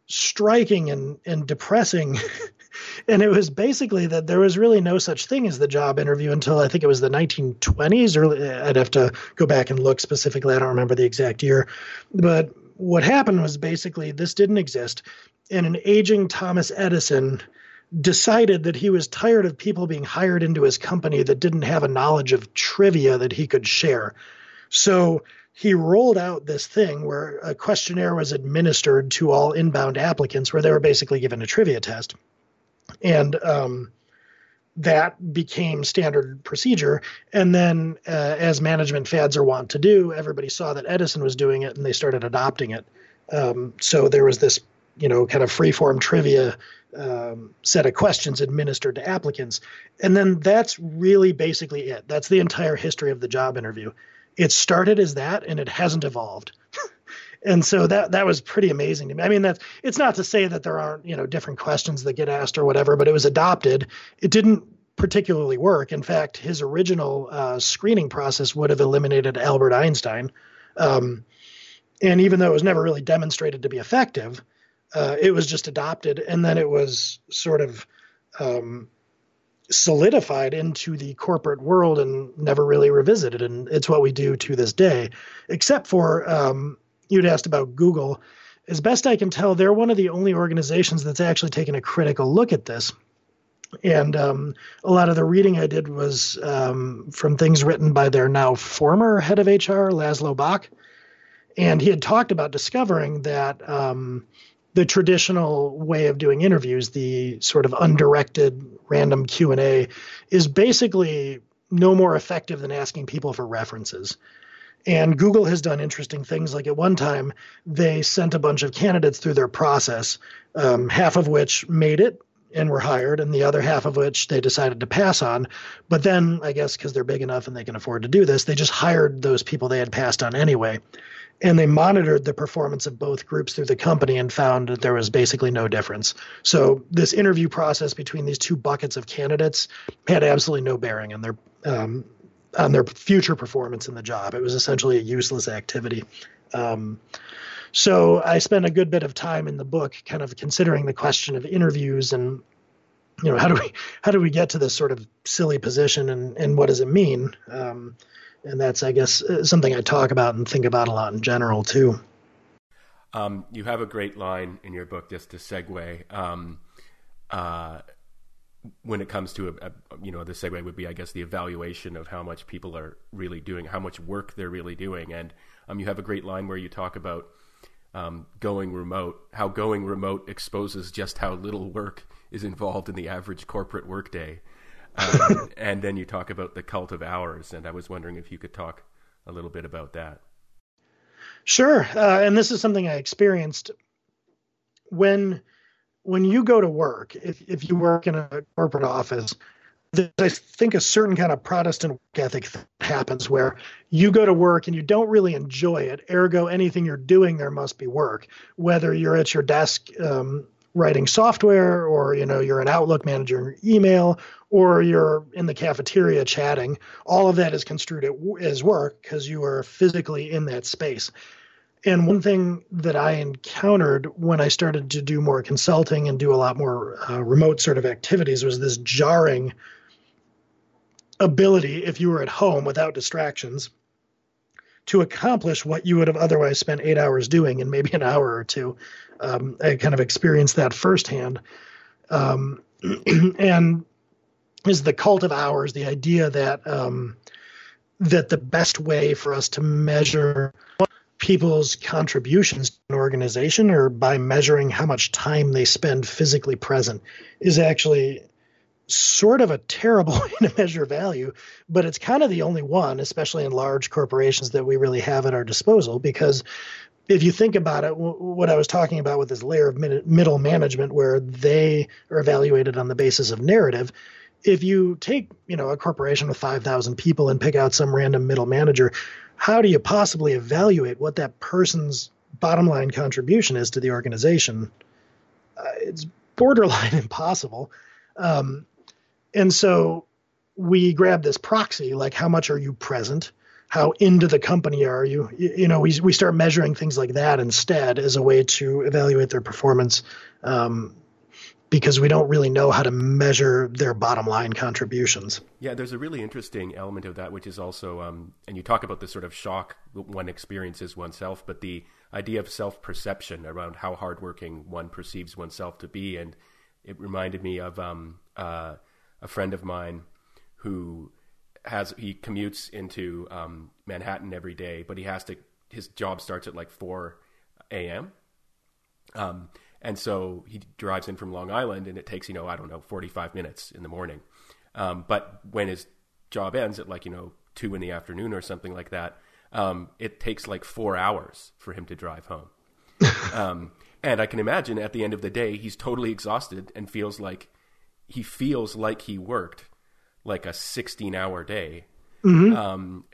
striking and, and depressing. and it was basically that there was really no such thing as the job interview until I think it was the 1920s. Or I'd have to go back and look specifically. I don't remember the exact year. But what happened was basically this didn't exist. And an aging Thomas Edison decided that he was tired of people being hired into his company that didn't have a knowledge of trivia that he could share. So he rolled out this thing where a questionnaire was administered to all inbound applicants where they were basically given a trivia test. And um, that became standard procedure. And then, uh, as management fads are wont to do, everybody saw that Edison was doing it and they started adopting it. Um, so there was this, you know, kind of free-form trivia um, set of questions administered to applicants. And then that's really basically it. That's the entire history of the job interview it started as that and it hasn't evolved. and so that that was pretty amazing to me. I mean, that's it's not to say that there aren't you know different questions that get asked or whatever, but it was adopted. It didn't particularly work. In fact, his original uh, screening process would have eliminated Albert Einstein. Um, and even though it was never really demonstrated to be effective, uh, it was just adopted, and then it was sort of um, solidified into the corporate world and never really revisited. And it's what we do to this day, except for um, you'd asked about Google. As best I can tell, they're one of the only organizations that's actually taken a critical look at this. And um, a lot of the reading I did was um, from things written by their now former head of HR, Laszlo Bock. And he had talked about discovering that um, the traditional way of doing interviews, the sort of undirected random Q&A, is basically no more effective than asking people for references. And Google has done interesting things. Like at one time, they sent a bunch of candidates through their process, um, half of which made it and were hired, and the other half of which they decided to pass on. But then, I guess because they're big enough and they can afford to do this, they just hired those people they had passed on anyway. And they monitored the performance of both groups through the company and found that there was basically no difference. So, this interview process between these two buckets of candidates had absolutely no bearing on their um, on their future performance in the job. It was essentially a useless activity. Um, so I spent a good bit of time in the book kind of considering the question of interviews and you know how do we how do we get to this sort of silly position and and what does it mean um, and that's I guess uh, something I talk about and think about a lot in general too. Um, you have a great line in your book just to segue. Um, uh, when it comes to a, a, you know the segue would be I guess the evaluation of how much people are really doing, how much work they're really doing, and um, you have a great line where you talk about um, going remote, how going remote exposes just how little work is involved in the average corporate workday, um, and then you talk about the cult of hours, and I was wondering if you could talk a little bit about that. Sure, uh, and this is something I experienced when when you go to work, if, if you work in a corporate office, there's, I think, a certain kind of Protestant work ethic that happens where you go to work and you don't really enjoy it. Ergo, anything you're doing there must be work. Whether you're at your desk um, writing software, or you know you're an Outlook manager in your email, or you're in the cafeteria chatting, all of that is construed as work because you are physically in that space. And one thing that I encountered when I started to do more consulting and do a lot more uh, remote sort of activities was this jarring ability, if you were at home without distractions, to accomplish what you would have otherwise spent eight hours doing in maybe an hour or two. Um, I kind of experienced that firsthand. Um, and is the cult of hours the idea that um, that the best way for us to measure people's contributions to an organization or by measuring how much time they spend physically present is actually sort of a terrible way to measure value, but it's kind of the only one, especially in large corporations, that we really have at our disposal. Because if you think about it, what I was talking about with this layer of middle management, where they are evaluated on the basis of narrative, if you take you know a corporation with 5000 people and pick out some random middle manager how do you possibly evaluate what that person's bottom line contribution is to the organization? Uh, it's borderline impossible. Um, and so we grab this proxy, like how much are you present? How into the company are you? You, know, we, we start measuring things like that instead as a way to evaluate their performance um, because we don't really know how to measure their bottom line contributions. Yeah, there's a really interesting element of that, which is also, um, and you talk about the sort of shock one experiences oneself, but the idea of self perception around how hardworking one perceives oneself to be. And it reminded me of um, uh, a friend of mine who has, he commutes into um, Manhattan every day, but he has to, his job starts at like 4 a.m. Um, and so he drives in from Long Island, and it takes you know I don't know 45 minutes in the morning. Um, but when his job ends at like you know two in the afternoon or something like that, um, it takes like four hours for him to drive home. um, and I can imagine at the end of the day, he's totally exhausted and feels like he feels like he worked like a 16 hour day. Mm-hmm. Um,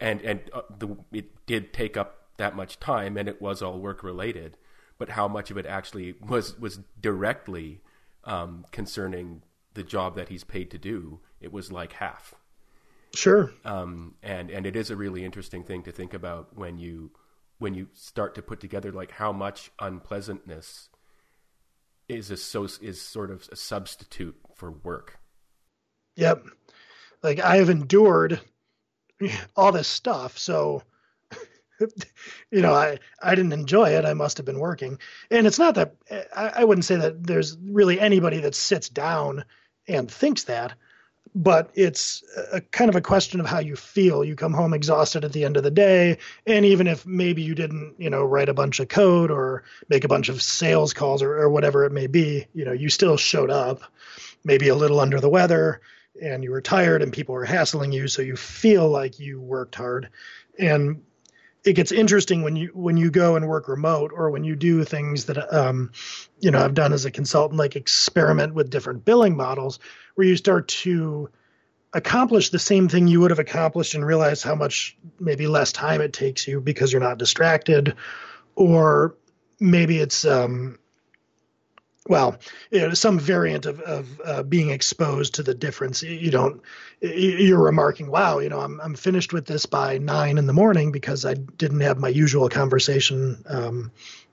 and and uh, the, it did take up that much time, and it was all work related but how much of it actually was was directly um, concerning the job that he's paid to do, it was like half. Sure. Um, and and it is a really interesting thing to think about when you when you start to put together like how much unpleasantness is a so is sort of a substitute for work. Yep. Like I have endured all this stuff, so you know, I, I didn't enjoy it. I must have been working. And it's not that I, I wouldn't say that there's really anybody that sits down and thinks that, but it's a kind of a question of how you feel. You come home exhausted at the end of the day, and even if maybe you didn't, you know, write a bunch of code or make a bunch of sales calls or, or whatever it may be, you know, you still showed up, maybe a little under the weather, and you were tired, and people were hassling you, so you feel like you worked hard. And it gets interesting when you when you go and work remote or when you do things that um, you know I've done as a consultant, like experiment with different billing models, where you start to accomplish the same thing you would have accomplished and realize how much maybe less time it takes you because you're not distracted, or maybe it's um, well, you know, some variant of, of uh, being exposed to the difference. You don't, you're remarking, wow, you know, I'm, I'm finished with this by nine in the morning because I didn't have my usual conversation um,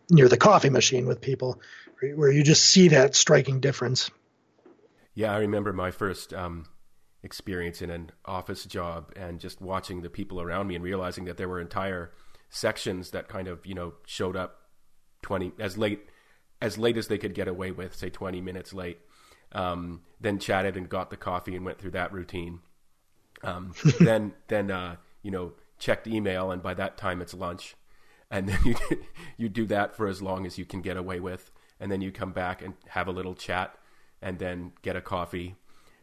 near the coffee machine with people, where you just see that striking difference. Yeah, I remember my first um, experience in an office job and just watching the people around me and realizing that there were entire sections that kind of, you know, showed up 20 as late as late as they could get away with, say 20 minutes late. Um, then chatted and got the coffee and went through that routine. Um, then then uh, you know checked email and by that time it's lunch, and then you you do that for as long as you can get away with, and then you come back and have a little chat, and then get a coffee,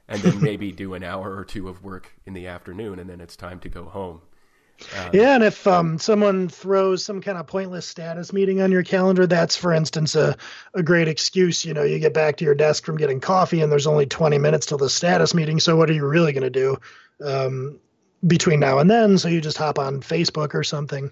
and then maybe do an hour or two of work in the afternoon, and then it's time to go home. Um, yeah, and if um, someone throws some kind of pointless status meeting on your calendar, that's, for instance, a, a great excuse. You know, you get back to your desk from getting coffee, and there's only 20 minutes till the status meeting. So, what are you really going to do um, between now and then? So, you just hop on Facebook or something.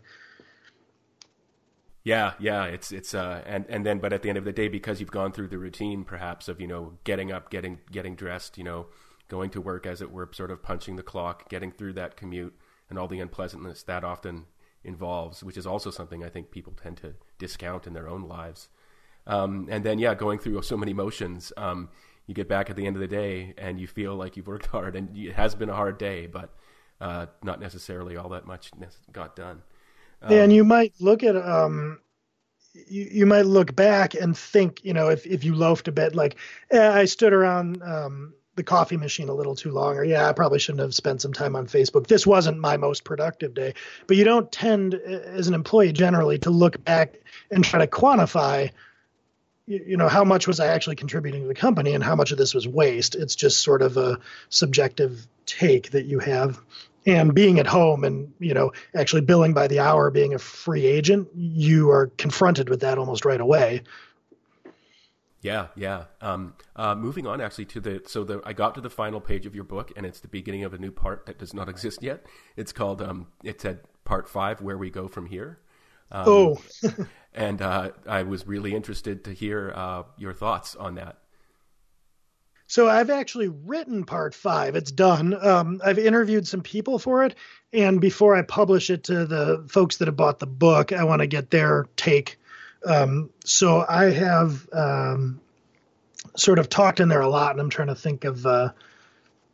Yeah, yeah, it's it's uh, and and then, but at the end of the day, because you've gone through the routine, perhaps of you know getting up, getting getting dressed, you know, going to work as it were, sort of punching the clock, getting through that commute and all the unpleasantness that often involves, which is also something I think people tend to discount in their own lives. Um, and then, yeah, going through so many motions, um, you get back at the end of the day and you feel like you've worked hard, and it has been a hard day, but uh, not necessarily all that much got done. Um, and you might look at um, you, you might look back and think, you know, if, if you loafed a bit, like eh, I stood around um, the coffee machine a little too long, or yeah, I probably shouldn't have spent some time on Facebook. This wasn't my most productive day. But you don't tend, as an employee generally, to look back and try to quantify, you know, how much was I actually contributing to the company and how much of this was waste. It's just sort of a subjective take that you have. And being at home and, you know, actually billing by the hour, being a free agent, you are confronted with that almost right away. Yeah, yeah. Um, uh, moving on, actually, to the so the I got to the final page of your book, and it's the beginning of a new part that does not exist yet. It's called um, it's at part five, where we go from here. Um, oh, and uh, I was really interested to hear uh, your thoughts on that. So I've actually written part five. It's done. Um, I've interviewed some people for it, and before I publish it to the folks that have bought the book, I want to get their take um, so I have um, sort of talked in there a lot, and I'm trying to think of uh,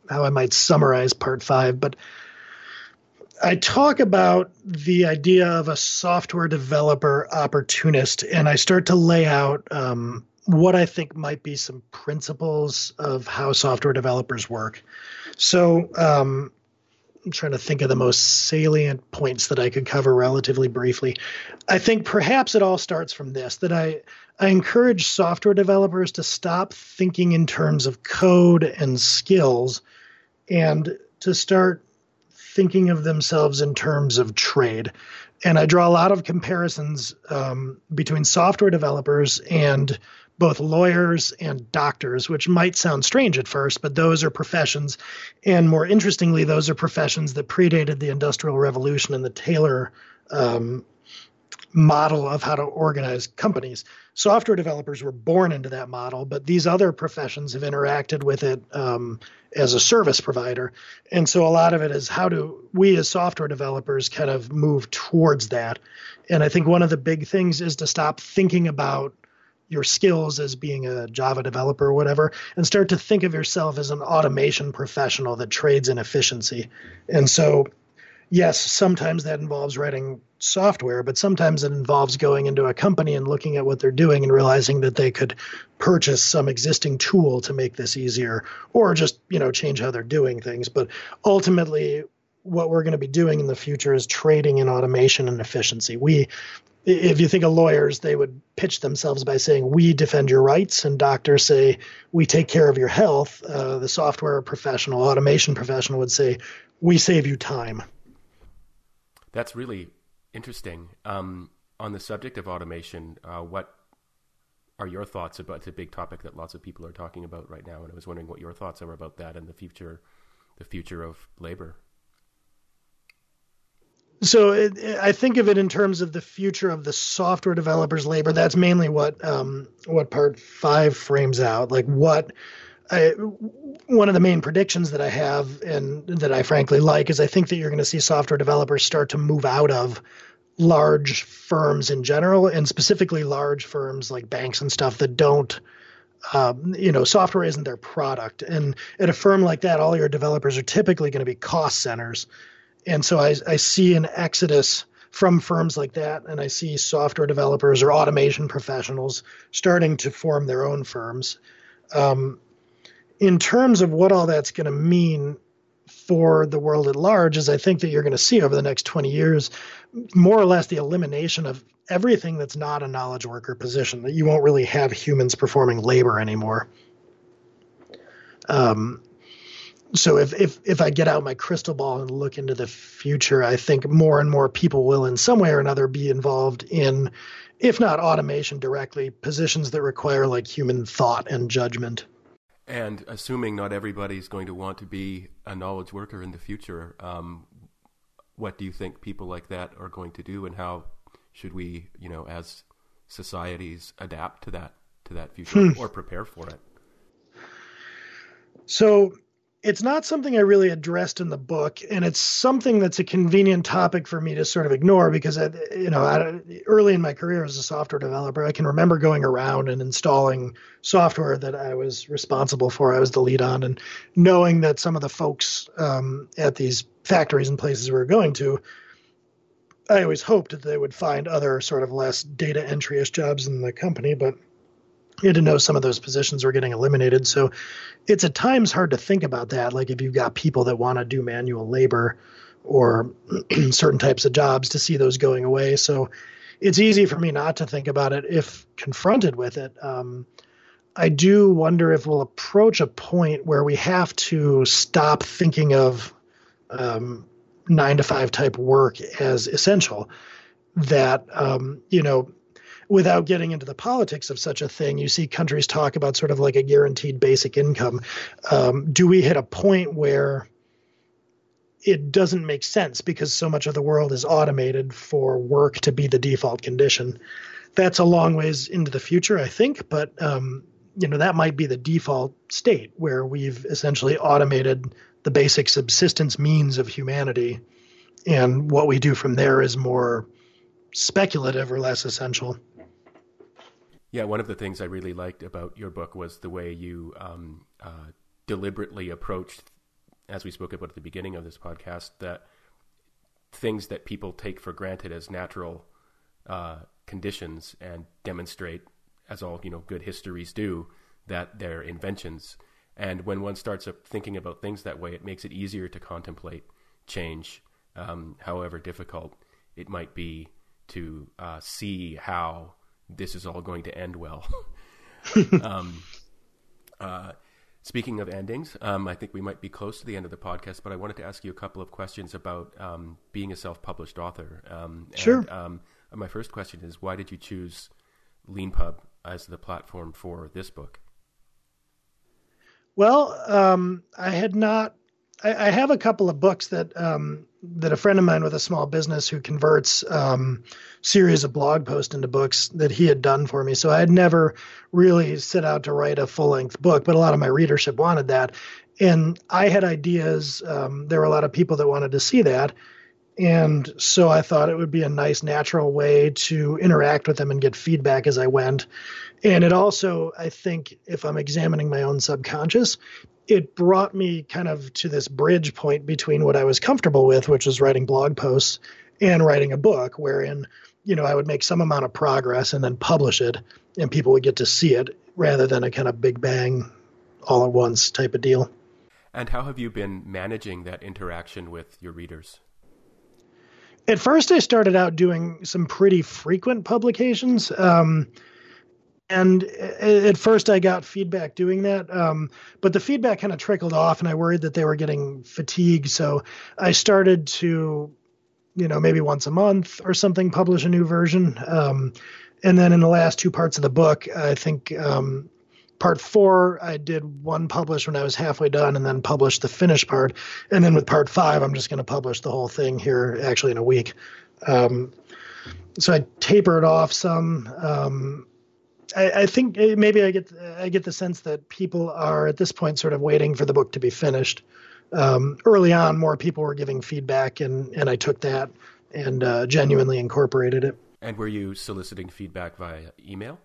how I might summarize part five. But I talk about the idea of a software developer opportunist, and I start to lay out um, what I think might be some principles of how software developers work. So, um, I'm trying to think of the most salient points that I could cover relatively briefly. I think perhaps it all starts from this that I, I encourage software developers to stop thinking in terms of code and skills and to start thinking of themselves in terms of trade. And I draw a lot of comparisons um, between software developers and both lawyers and doctors, which might sound strange at first, but those are professions. And more interestingly, those are professions that predated the Industrial Revolution and the Taylor um, model of how to organize companies. Software developers were born into that model, but these other professions have interacted with it um, as a service provider. And so a lot of it is how do we as software developers kind of move towards that? And I think one of the big things is to stop thinking about your skills as being a Java developer or whatever, and start to think of yourself as an automation professional that trades in efficiency. And so, yes, sometimes that involves writing software, but sometimes it involves going into a company and looking at what they're doing and realizing that they could purchase some existing tool to make this easier or just, you know, change how they're doing things. But ultimately, what we're going to be doing in the future is trading in automation and efficiency. We if you think of lawyers, they would pitch themselves by saying, "We defend your rights," and doctors say, "We take care of your health." Uh, the software professional, automation professional would say, "We save you time." That's really interesting. Um, on the subject of automation, uh, what are your thoughts about it's a big topic that lots of people are talking about right now? And I was wondering what your thoughts are about that and the future, the future of labor. So it, I think of it in terms of the future of the software developers' labor. That's mainly what um, what part five frames out. Like what I, one of the main predictions that I have and that I frankly like is I think that you're going to see software developers start to move out of large firms in general, and specifically large firms like banks and stuff that don't. Um, you know, software isn't their product, and at a firm like that, all your developers are typically going to be cost centers and so I, I see an exodus from firms like that, and I see software developers or automation professionals starting to form their own firms. Um, in terms of what all that's going to mean for the world at large, is I think that you're going to see over the next 20 years more or less the elimination of everything that's not a knowledge worker position, that you won't really have humans performing labor anymore. Um, so if, if if I get out my crystal ball and look into the future, I think more and more people will in some way or another be involved in, if not automation directly, positions that require like human thought and judgment. And assuming not everybody's going to want to be a knowledge worker in the future, um, what do you think people like that are going to do, and how should we, you know, as societies, adapt to that to that future hmm. or prepare for it? So it's not something I really addressed in the book, and it's something that's a convenient topic for me to sort of ignore because, I, you know, I, early in my career as a software developer, I can remember going around and installing software that I was responsible for. I was the lead on, and knowing that some of the folks um, at these factories and places we were going to, I always hoped that they would find other sort of less data entry-ish jobs in the company, but you had to know some of those positions were getting eliminated. So it's at times hard to think about that. Like if you've got people that want to do manual labor or certain types of jobs to see those going away. So it's easy for me not to think about it if confronted with it. Um, I do wonder if we'll approach a point where we have to stop thinking of um, nine to five type work as essential. That, um, you know, without getting into the politics of such a thing, you see countries talk about sort of like a guaranteed basic income. Um, do we hit a point where it doesn't make sense because so much of the world is automated for work to be the default condition? That's a long ways into the future, I think, but um, you know that might be the default state where we've essentially automated the basic subsistence means of humanity, and what we do from there is more speculative or less essential. Yeah, one of the things I really liked about your book was the way you um, uh, deliberately approached, as we spoke about at the beginning of this podcast, that things that people take for granted as natural uh, conditions and demonstrate, as all you know, good histories do, that they're inventions. And when one starts thinking about things that way, it makes it easier to contemplate change, um, however difficult it might be to uh, see how this is all going to end well. um, uh, speaking of endings, um, I think we might be close to the end of the podcast, but I wanted to ask you a couple of questions about um, being a self-published author. Um, sure. And, um, my first question is, why did you choose LeanPub as the platform for this book? Well, um, I had not I, I, have a couple of books that um, that a friend of mine with a small business who converts um, series of blog posts into books that he had done for me. So I had never really set out to write a full length book, but a lot of my readership wanted that, and I had ideas. Um, there were a lot of people that wanted to see that, And so I thought it would be a nice, natural way to interact with them and get feedback as I went. And it also, I think, if I'm examining my own subconscious, it brought me kind of to this bridge point between what I was comfortable with, which was writing blog posts, and writing a book, wherein, you know, I would make some amount of progress and then publish it, and people would get to see it rather than a kind of big bang all at once type of deal. And how have you been managing that interaction with your readers? At first, I started out doing some pretty frequent publications. Um, and at first I got feedback doing that, um, but the feedback kind of trickled off, and I worried that they were getting fatigued. So I started to, you know, maybe once a month or something, publish a new version. Um, and then in the last two parts of the book, I think um, part four, I did one publish when I was halfway done, and then published the finished part. And then with part five, I'm just going to publish the whole thing here, actually in a week. Um, so I tapered off some um, I, I, think maybe I get I get the sense that people are at this point sort of waiting for the book to be finished. Um, early on, more people were giving feedback, and and I took that and uh, genuinely incorporated it. And were you soliciting feedback via email?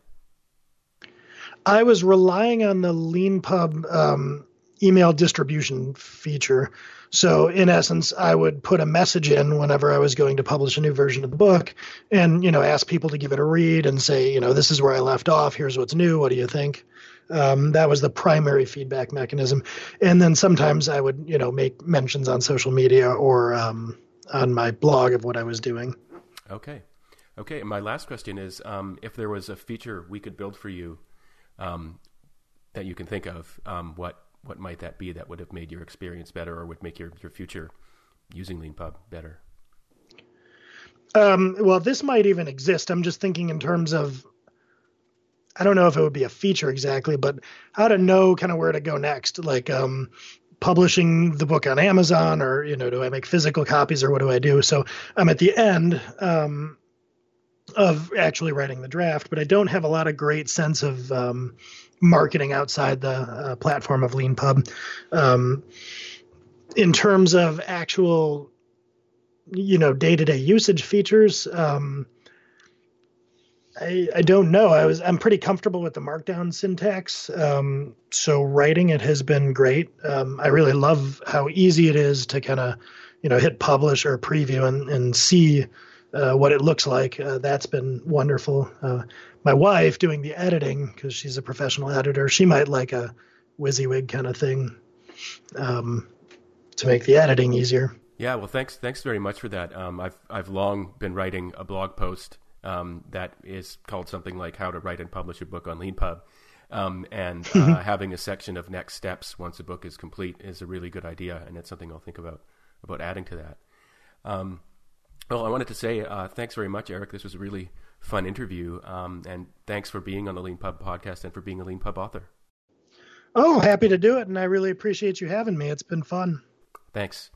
I was relying on the LeanPub um, email distribution feature. So in essence, I would put a message in whenever I was going to publish a new version of the book and, you know, ask people to give it a read and say, you know, this is where I left off. Here's what's new. What do you think? Um, that was the primary feedback mechanism. And then sometimes I would, you know, make mentions on social media or um, on my blog of what I was doing. Okay. Okay. My last question is um, if there was a feature we could build for you um, that you can think of, um, what what might that be that would have made your experience better or would make your, your future using LeanPub better? Um, well, this might even exist. I'm just thinking in terms of, I don't know if it would be a feature exactly, but how to know kind of where to go next. Like um, publishing the book on Amazon, or you know, do I make physical copies, or what do I do? So I'm at the end um, of actually writing the draft, but I don't have a lot of great sense of um, marketing outside the uh, platform of LeanPub. Um, in terms of actual, you know, day-to-day usage features, um, I, I don't know. I was I'm pretty comfortable with the Markdown syntax, um, so writing it has been great. Um, I really love how easy it is to kind of, you know, hit publish or preview and, and see uh, what it looks like. Uh, that's been wonderful. Uh, my wife doing the editing because she's a professional editor. She might like a WYSIWYG kind of thing um, to make the editing easier. Yeah, well, thanks, thanks very much for that. Um, I've I've long been writing a blog post um, that is called something like "How to Write and Publish a Book on LeanPub," um, and uh, having a section of next steps once a book is complete is a really good idea, and it's something I'll think about about adding to that. Um, well, I wanted to say uh, thanks very much, Eric. This was a really fun interview. Um, and thanks for being on the LeanPub podcast and for being a LeanPub author. Oh, happy to do it. And I really appreciate you having me. It's been fun. Thanks.